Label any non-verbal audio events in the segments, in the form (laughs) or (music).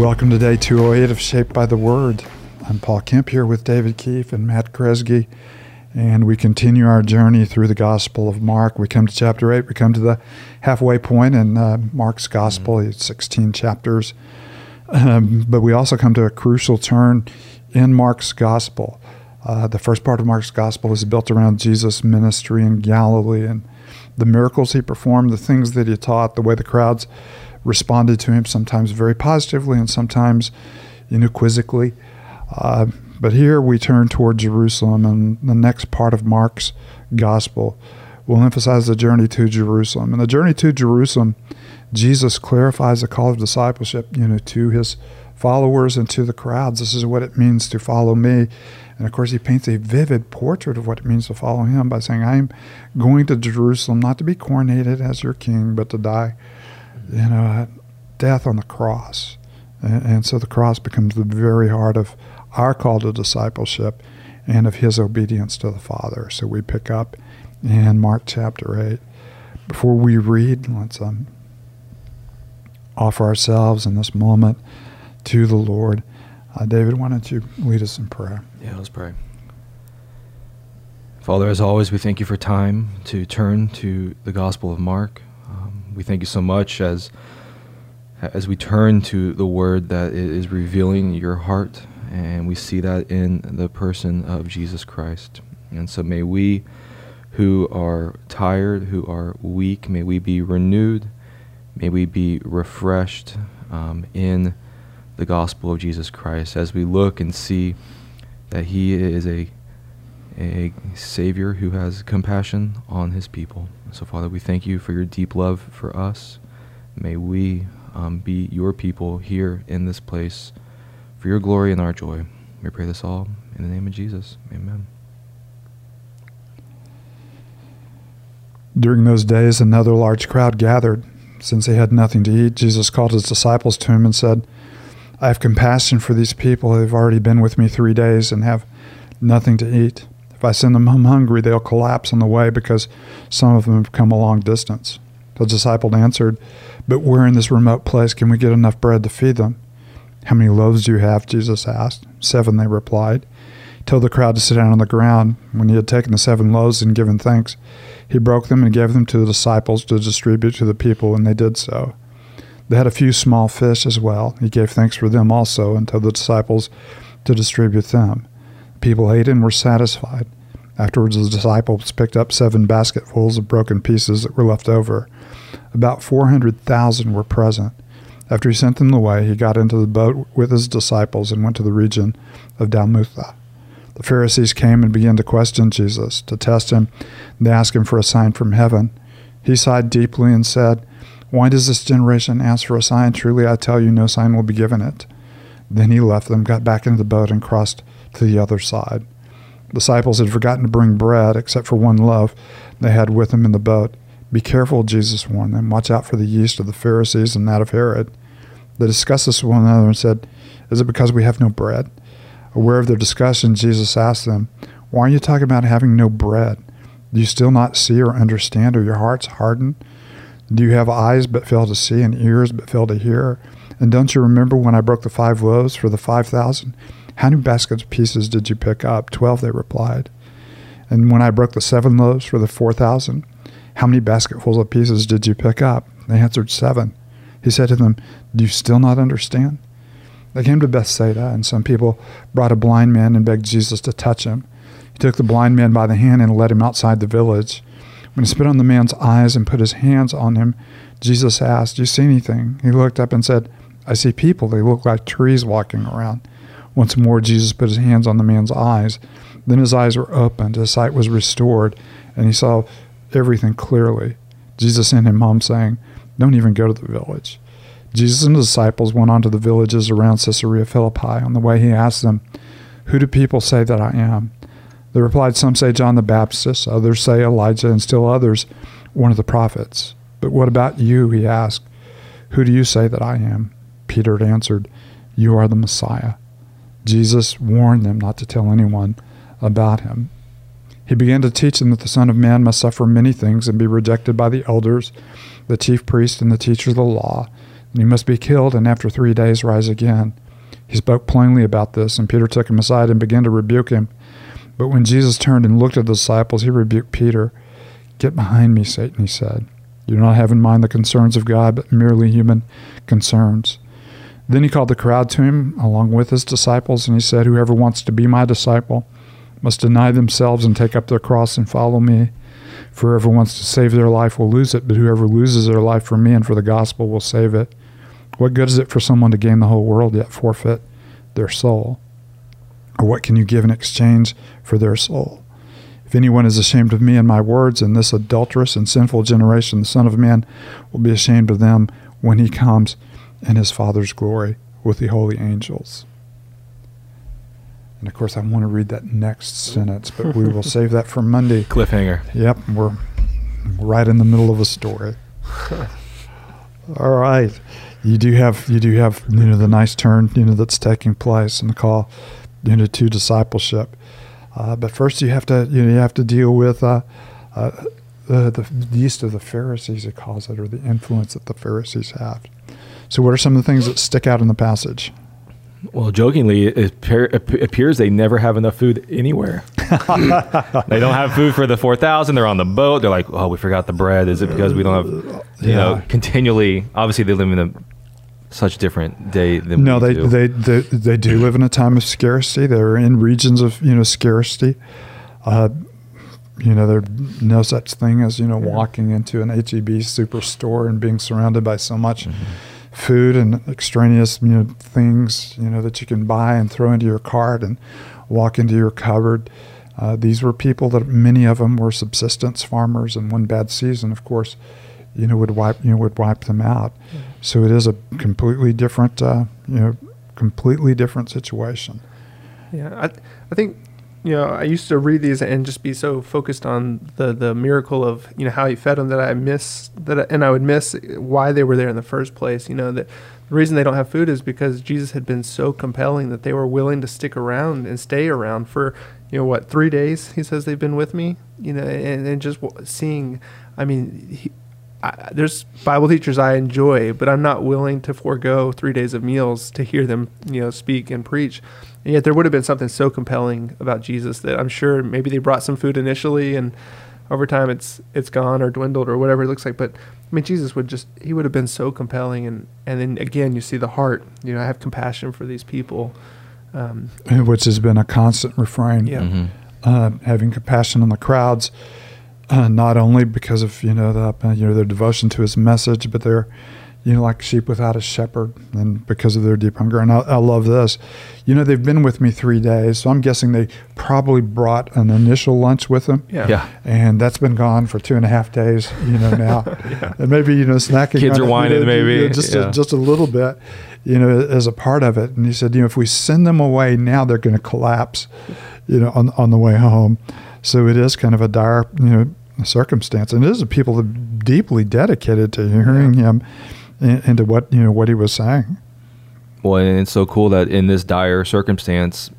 Welcome to day 208 of Shaped by the Word. I'm Paul Kemp here with David Keefe and Matt Kresge, and we continue our journey through the Gospel of Mark. We come to chapter 8, we come to the halfway point in uh, Mark's Gospel, mm-hmm. it's 16 chapters. Um, but we also come to a crucial turn in Mark's Gospel. Uh, the first part of Mark's Gospel is built around Jesus' ministry in Galilee and the miracles he performed, the things that he taught, the way the crowds responded to him, sometimes very positively and sometimes you know, quizzically. Uh, but here we turn toward Jerusalem, and the next part of Mark's gospel will emphasize the journey to Jerusalem. And the journey to Jerusalem, Jesus clarifies the call of discipleship, you know, to his followers and to the crowds. This is what it means to follow me. And of course, he paints a vivid portrait of what it means to follow him by saying, I am going to Jerusalem not to be coronated as your king, but to die you know, death on the cross. And, and so the cross becomes the very heart of our call to discipleship and of his obedience to the Father. So we pick up in Mark chapter 8. Before we read, let's um, offer ourselves in this moment to the Lord. Uh, David, why don't you lead us in prayer? Yeah, let's pray. Father, as always, we thank you for time to turn to the Gospel of Mark we thank you so much as as we turn to the word that is revealing your heart and we see that in the person of Jesus Christ. And so may we who are tired, who are weak, may we be renewed, may we be refreshed um, in the gospel of Jesus Christ as we look and see that He is a, a Savior who has compassion on His people. So, Father, we thank you for your deep love for us. May we um, be your people here in this place for your glory and our joy. We pray this all in the name of Jesus. Amen. During those days, another large crowd gathered. Since they had nothing to eat, Jesus called his disciples to him and said, I have compassion for these people. They've already been with me three days and have nothing to eat. If I send them home hungry, they'll collapse on the way because some of them have come a long distance. The disciple answered, But where in this remote place can we get enough bread to feed them? How many loaves do you have? Jesus asked. Seven, they replied. He told the crowd to sit down on the ground. When he had taken the seven loaves and given thanks, he broke them and gave them to the disciples to distribute to the people, and they did so. They had a few small fish as well. He gave thanks for them also and told the disciples to distribute them. People ate and were satisfied. Afterwards, the disciples picked up seven basketfuls of broken pieces that were left over. About 400,000 were present. After he sent them away, he got into the boat with his disciples and went to the region of Dalmanutha. The Pharisees came and began to question Jesus. To test him, they asked him for a sign from heaven. He sighed deeply and said, Why does this generation ask for a sign? Truly, I tell you, no sign will be given it. Then he left them, got back into the boat, and crossed to the other side. The disciples had forgotten to bring bread except for one loaf they had with them in the boat. Be careful, Jesus warned them. Watch out for the yeast of the Pharisees and that of Herod. They discussed this with one another and said, Is it because we have no bread? Aware of their discussion, Jesus asked them, Why are you talking about having no bread? Do you still not see or understand, or your hearts hardened? Do you have eyes but fail to see, and ears but fail to hear? And don't you remember when I broke the five loaves for the five thousand? How many baskets of pieces did you pick up? Twelve, they replied. And when I broke the seven loaves for the four thousand, how many basketfuls of pieces did you pick up? They answered, Seven. He said to them, Do you still not understand? They came to Bethsaida, and some people brought a blind man and begged Jesus to touch him. He took the blind man by the hand and led him outside the village. When he spit on the man's eyes and put his hands on him, Jesus asked, Do you see anything? He looked up and said, I see people. They look like trees walking around. Once more, Jesus put his hands on the man's eyes. Then his eyes were opened, his sight was restored, and he saw everything clearly. Jesus sent him home, saying, Don't even go to the village. Jesus and his disciples went on to the villages around Caesarea Philippi. On the way, he asked them, Who do people say that I am? They replied, Some say John the Baptist, others say Elijah, and still others, one of the prophets. But what about you? He asked, Who do you say that I am? Peter had answered, You are the Messiah. Jesus warned them not to tell anyone about him. He began to teach them that the Son of Man must suffer many things and be rejected by the elders, the chief priests, and the teachers of the law, and he must be killed and after three days rise again. He spoke plainly about this, and Peter took him aside and began to rebuke him. But when Jesus turned and looked at the disciples, he rebuked Peter. Get behind me, Satan, he said. You do not have in mind the concerns of God, but merely human concerns. Then he called the crowd to him, along with his disciples, and he said, Whoever wants to be my disciple must deny themselves and take up their cross and follow me. For whoever wants to save their life will lose it, but whoever loses their life for me and for the gospel will save it. What good is it for someone to gain the whole world yet forfeit their soul? Or what can you give in exchange for their soul? If anyone is ashamed of me and my words in this adulterous and sinful generation, the Son of Man will be ashamed of them when he comes in his Father's glory with the holy angels. And of course, I want to read that next sentence, but we will (laughs) save that for Monday. Cliffhanger. Yep, we're right in the middle of a story. (laughs) All right, you do have you do have you know the nice turn you know that's taking place and the call you know to discipleship, uh, but first you have to you know you have to deal with uh, uh, the the yeast of the Pharisees it calls it or the influence that the Pharisees have. So, what are some of the things that stick out in the passage? Well, jokingly, it appears they never have enough food anywhere. (laughs) they don't have food for the 4,000. They're on the boat. They're like, oh, we forgot the bread. Is it because we don't have, you yeah. know, continually, obviously they live in a such different day than no, they, do. they, they, they do live in a time of scarcity. They're in regions of, you know, scarcity. Uh, you know, there's no such thing as, you know, walking into an HEB superstore and being surrounded by so much mm-hmm food and extraneous you know things you know that you can buy and throw into your cart and walk into your cupboard. Uh, these were people that many of them were subsistence farmers, and one bad season, of course, you know would wipe you know would wipe them out. Mm-hmm. So it is a completely different uh, you know completely different situation. Yeah, I I think you know, I used to read these and just be so focused on the the miracle of you know how he fed them that I miss that, I, and I would miss why they were there in the first place. You know that the reason they don't have food is because Jesus had been so compelling that they were willing to stick around and stay around for you know what three days. He says they've been with me. You know, and, and just seeing. I mean, he, I, there's Bible teachers I enjoy, but I'm not willing to forego three days of meals to hear them, you know, speak and preach. And yet there would have been something so compelling about Jesus that I'm sure maybe they brought some food initially and over time it's it's gone or dwindled or whatever it looks like. But I mean Jesus would just he would have been so compelling and and then again you see the heart. You know, I have compassion for these people. Um, Which has been a constant refrain. Yeah. Mm-hmm. Uh, having compassion on the crowds, uh, not only because of you know the uh, you know their devotion to his message, but their you know, like sheep without a shepherd, and because of their deep hunger. And I, I, love this. You know, they've been with me three days, so I'm guessing they probably brought an initial lunch with them. Yeah. yeah. And that's been gone for two and a half days, you know, now. (laughs) yeah. And maybe, you know, snacking. Kids are whining, you know, maybe. You know, just, yeah. a, just a little bit, you know, as a part of it. And he said, you know, if we send them away now, they're going to collapse, you know, on, on the way home. So it is kind of a dire, you know, circumstance. And it is a people that are deeply dedicated to hearing him and to what you know what he was saying. Well, and it's so cool that in this dire circumstance,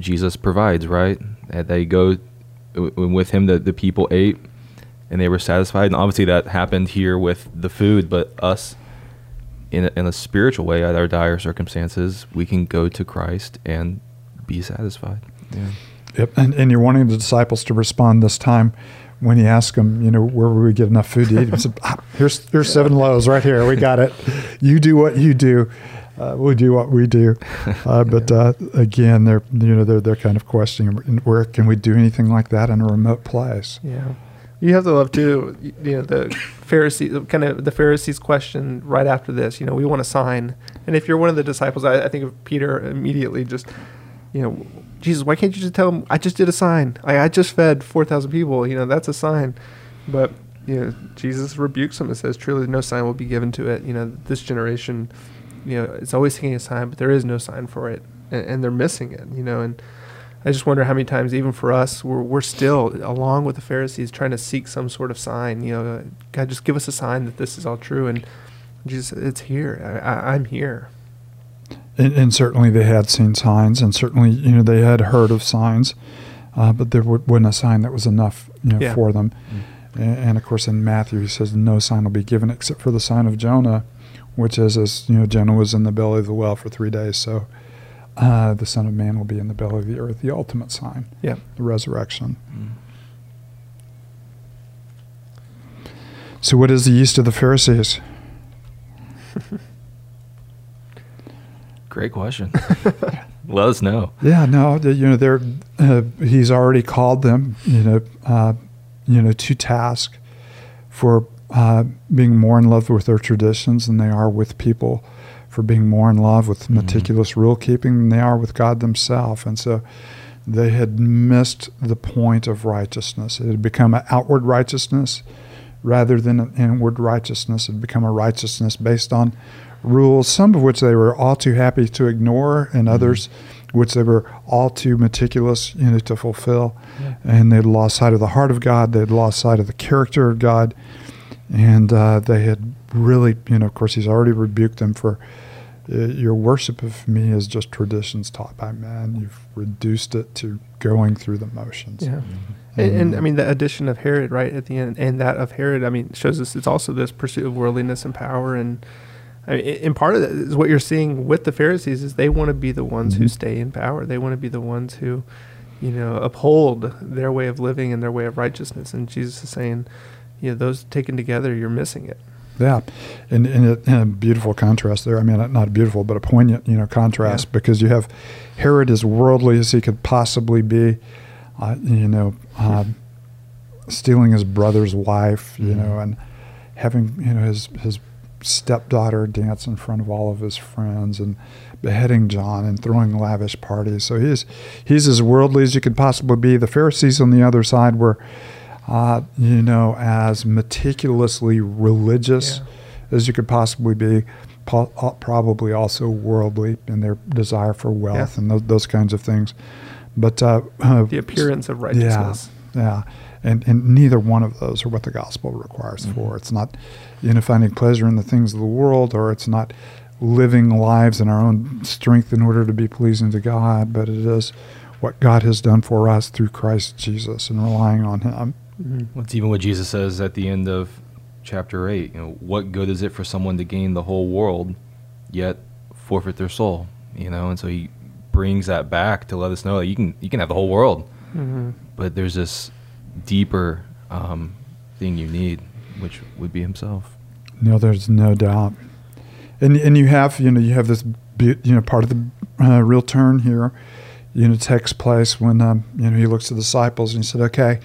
Jesus provides, right? That they go with him. The the people ate, and they were satisfied. And obviously, that happened here with the food. But us, in a, in a spiritual way, at our dire circumstances, we can go to Christ and be satisfied. Yeah. Yep. And, and you're wanting the disciples to respond this time when he asked him, you know, where would we get enough food to eat? He said, ah, "Here's here's seven loaves right here. We got it. You do what you do. Uh, we do what we do." Uh, (laughs) but uh, again, they're you know they're they're kind of questioning where can we do anything like that in a remote place? Yeah, you have to love too. You know the Pharisee kind of the Pharisees question right after this. You know, we want a sign, and if you're one of the disciples, I, I think of Peter immediately just you know Jesus, why can't you just tell him, I just did a sign. I, I just fed 4,000 people. You know, that's a sign. But, you know, Jesus rebukes them and says, truly no sign will be given to it. You know, this generation, you know, it's always seeking a sign, but there is no sign for it. And, and they're missing it, you know. And I just wonder how many times, even for us, we're, we're still, along with the Pharisees, trying to seek some sort of sign. You know, God, just give us a sign that this is all true. And Jesus, it's here. I, I, I'm here and, and, certainly they had seen signs, and certainly you know they had heard of signs, uh, but there wasn't a sign that was enough you know, yeah. for them. Mm. And, and, of course, in Matthew he says, "No sign will be given except for the sign of Jonah." which is as you know, Jonah was in the belly of the well for three days. So uh, the Son of Man will be in the belly of the earth, the ultimate sign, Yeah. the resurrection. Mm. So, what is the yeast of the Pharisees? (laughs) Great question. (laughs) Let us know. Yeah, no, you know, they're uh, he's already called them, you know, uh, you know, to task for uh, being more in love with their traditions than they are with people, for being more in love with Mhm. meticulous rule keeping than they are with God themselves, and so they had missed the point of righteousness. It had become an outward righteousness rather than an inward righteousness. It had become a righteousness based on rules, some of which they were all too happy to ignore, and others which they were all too meticulous, you know, to fulfill. Yeah. And they'd lost sight of the heart of God. They'd lost sight of the character of God, and uh, they had really, you know, of course, He's already rebuked them for. Uh, your worship of me is just traditions taught by man. You've reduced it to going through the motions. Yeah. Mm-hmm. And, and. I mean, the addition of Herod right at the end, and that of Herod, I mean, shows us it's also this pursuit of worldliness and power. And I mean, and part of that is what you're seeing with the Pharisees is they want to be the ones who Mhm. stay in power. They want to be the ones who, you know, uphold their way of living and their way of righteousness. And Jesus is saying, you know, those taken together, you're missing it. Yeah, and, and, a, and a beautiful contrast there. I mean, not beautiful, but a poignant, you know, contrast Yeah. because you have Herod as worldly as he could possibly be, uh, you know, um, stealing his brother's wife, you Mhm. know, and having you know his his stepdaughter dance in front of all of his friends and beheading John and throwing lavish parties. So he's he's as worldly as you could possibly be. The Pharisees on the other side were, uh, you know, as meticulously religious as you could possibly be. po- uh, Probably also worldly in their desire for wealth Yeah. and those, those kinds of things, but uh, uh, The appearance of righteousness. yeah, and and neither one of those are what the gospel requires Mhm. for. It's not, you know, finding pleasure in the things of the world, or it's not living lives in our own strength in order to be pleasing to God, but it is what God has done for us through Christ Jesus and relying on Him. Mhm. It's even what Jesus says at the end of chapter 8. You know, what good is it for someone to gain the whole world yet forfeit their soul? You know, and so he brings that back to let us know that you can you can have the whole world, Mhm. but there's this deeper um, thing you need, which would be himself. No, there's no doubt. And and you have you know you have this be- you know part of the uh, real turn here, you know takes place when um, you know he looks to the disciples and he said, okay,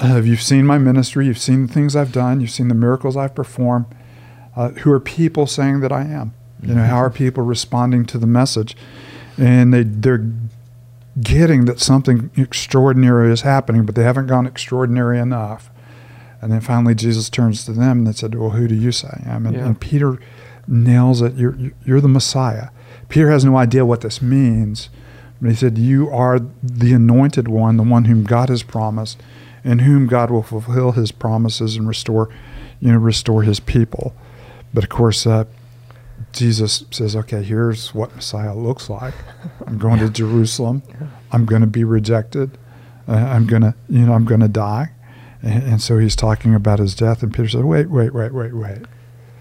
uh, you've seen my ministry, you've seen the things I've done, you've seen the miracles I've performed. Uh, who are people saying that I am? You know, how are people responding to the message? And they they're getting that something extraordinary is happening, but they haven't gone extraordinary enough. And then finally, Jesus turns to them and said, "Well, who do you say I am?" And, Yeah. and Peter nails it. You're you're the Messiah. Peter has no idea what this means, but he said, "You are the anointed one, the one whom God has promised, and whom God will fulfill His promises and restore, you know, restore His people." But of course, uh, Jesus says, "Okay, here's what Messiah looks like. (laughs) I'm going to Jerusalem. I'm going to be rejected. Uh, I'm going to, you know, I'm going to die." And, and so he's talking about his death, and Peter said, "Wait, wait, wait, wait, wait.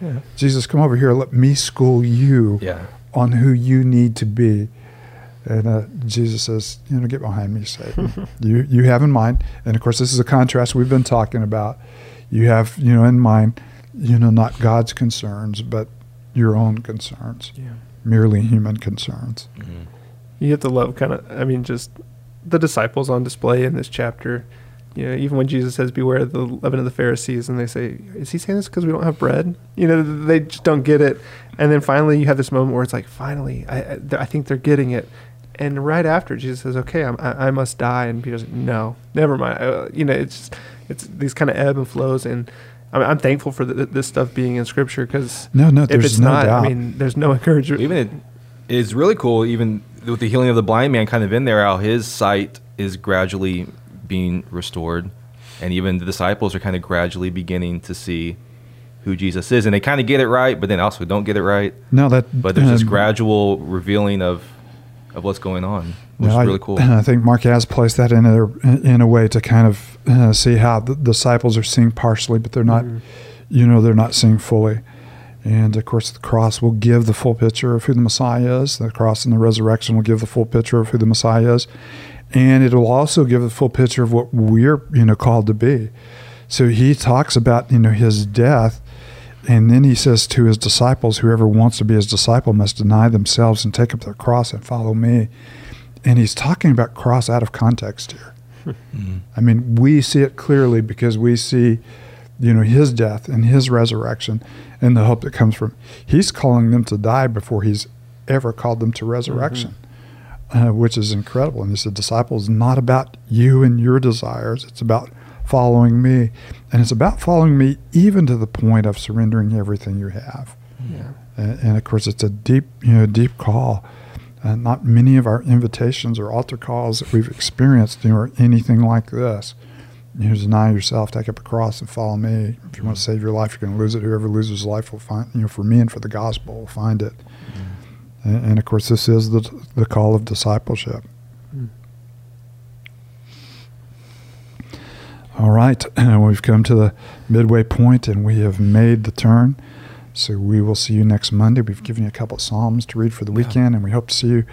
Yeah. Jesus, come over here. Let me school you Yeah. on who you need to be." And uh, Jesus says, "You know, get behind me, Satan. (laughs) you you have in mind, and of course, this is a contrast we've been talking about. You have, you know, in mind, you know, not God's concerns, but your own concerns, Yeah. merely human concerns." Mhm. You have to love kind of, I mean, just the disciples on display in this chapter. You know, even when Jesus says, "Beware of the leaven of the Pharisees," and they say, "Is he saying this because we don't have bread?" You know, they just don't get it. And then finally, you have this moment where it's like, "Finally, I, I, I think they're getting it." And right after, Jesus says, "Okay, I'm, I, I must die," and Peter's like, "No, never mind." Uh, you know, it's just, it's these kind of ebb and flows, and I'm, I'm thankful for th this stuff being in Scripture because No, no, if there's it's no not, doubt. I mean, there's no (laughs) encouragement. Even it is really cool, even with the healing of the blind man kind of in there, how his sight is gradually being restored. And even the disciples are kind of gradually beginning to see who Jesus is. And they kind of get it right, but then also don't get it right. no, that. But there's this um, gradual revealing of of what's going on, which is I- really cool. (clears throat) I think Mark has placed that in a in a way to kind of uh, see how the disciples are seeing partially, but they're not, Mhm. you know, they're not seeing fully. And of course, the cross will give the full picture of who the Messiah is. The cross and the resurrection will give the full picture of who the Messiah is. And it will also give the full picture of what we're, you know, called to be. So he talks about, you know, his death. And then he says to his disciples, whoever wants to be his disciple must deny themselves and take up their cross and follow me. And he's talking about cross out of context here. Mm. I mean, we see it clearly because we see, you know, his death and his resurrection and the hope that comes from. He's calling them to die before he's ever called them to resurrection, uh, which is incredible. And he said, "Disciples, not about you and your desires. It's about following me, and it's about following me even to the point of surrendering everything you have." Yeah. And, and of course, it's a deep, you know, deep call. Uh, not many of our invitations or altar calls that we've experienced you know, are anything like this. You know, deny yourself, take up a cross, and follow me. If you want to save your life, you're going to lose it. Whoever loses life will find, you know, for me and for the gospel will find it. And, and of course, this is the the call of discipleship. Mm. All right, (clears throat) we've come to the midway point, and we have made the turn. So we will see you next Monday. We've given you a couple of psalms to read for the Yeah. weekend, and we hope to see you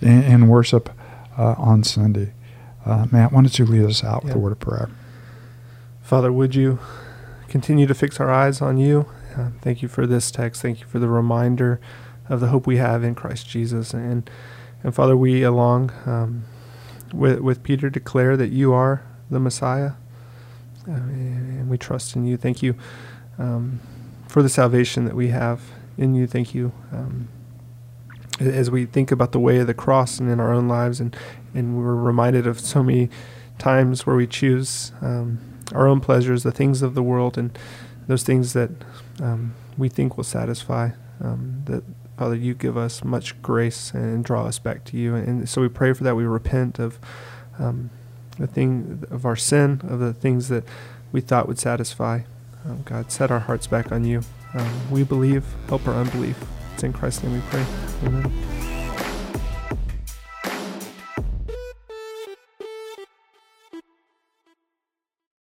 in, in worship uh, on Sunday. Uh, Matt, why don't you lead us out with a word of prayer? Father, would you continue to fix our eyes on you? Uh, thank you for this text. Thank you for the reminder of the hope we have in Christ Jesus. And and Father, we along um, with with Peter declare that you are the Messiah, uh, and we trust in you. Thank you um, for the salvation that we have in you. Thank you. Um, as we think about the way of the cross and in our own lives, and, and we're reminded of so many times where we choose um, our own pleasures, the things of the world, and those things that um, we think will satisfy. Um, that Father, you give us much grace and draw us back to you, and so we pray for that. We repent of um, the thing of our sin, of the things that we thought would satisfy. Um, God, set our hearts back on you. Um, we believe, help our unbelief. It's in Christ's name we pray. Amen.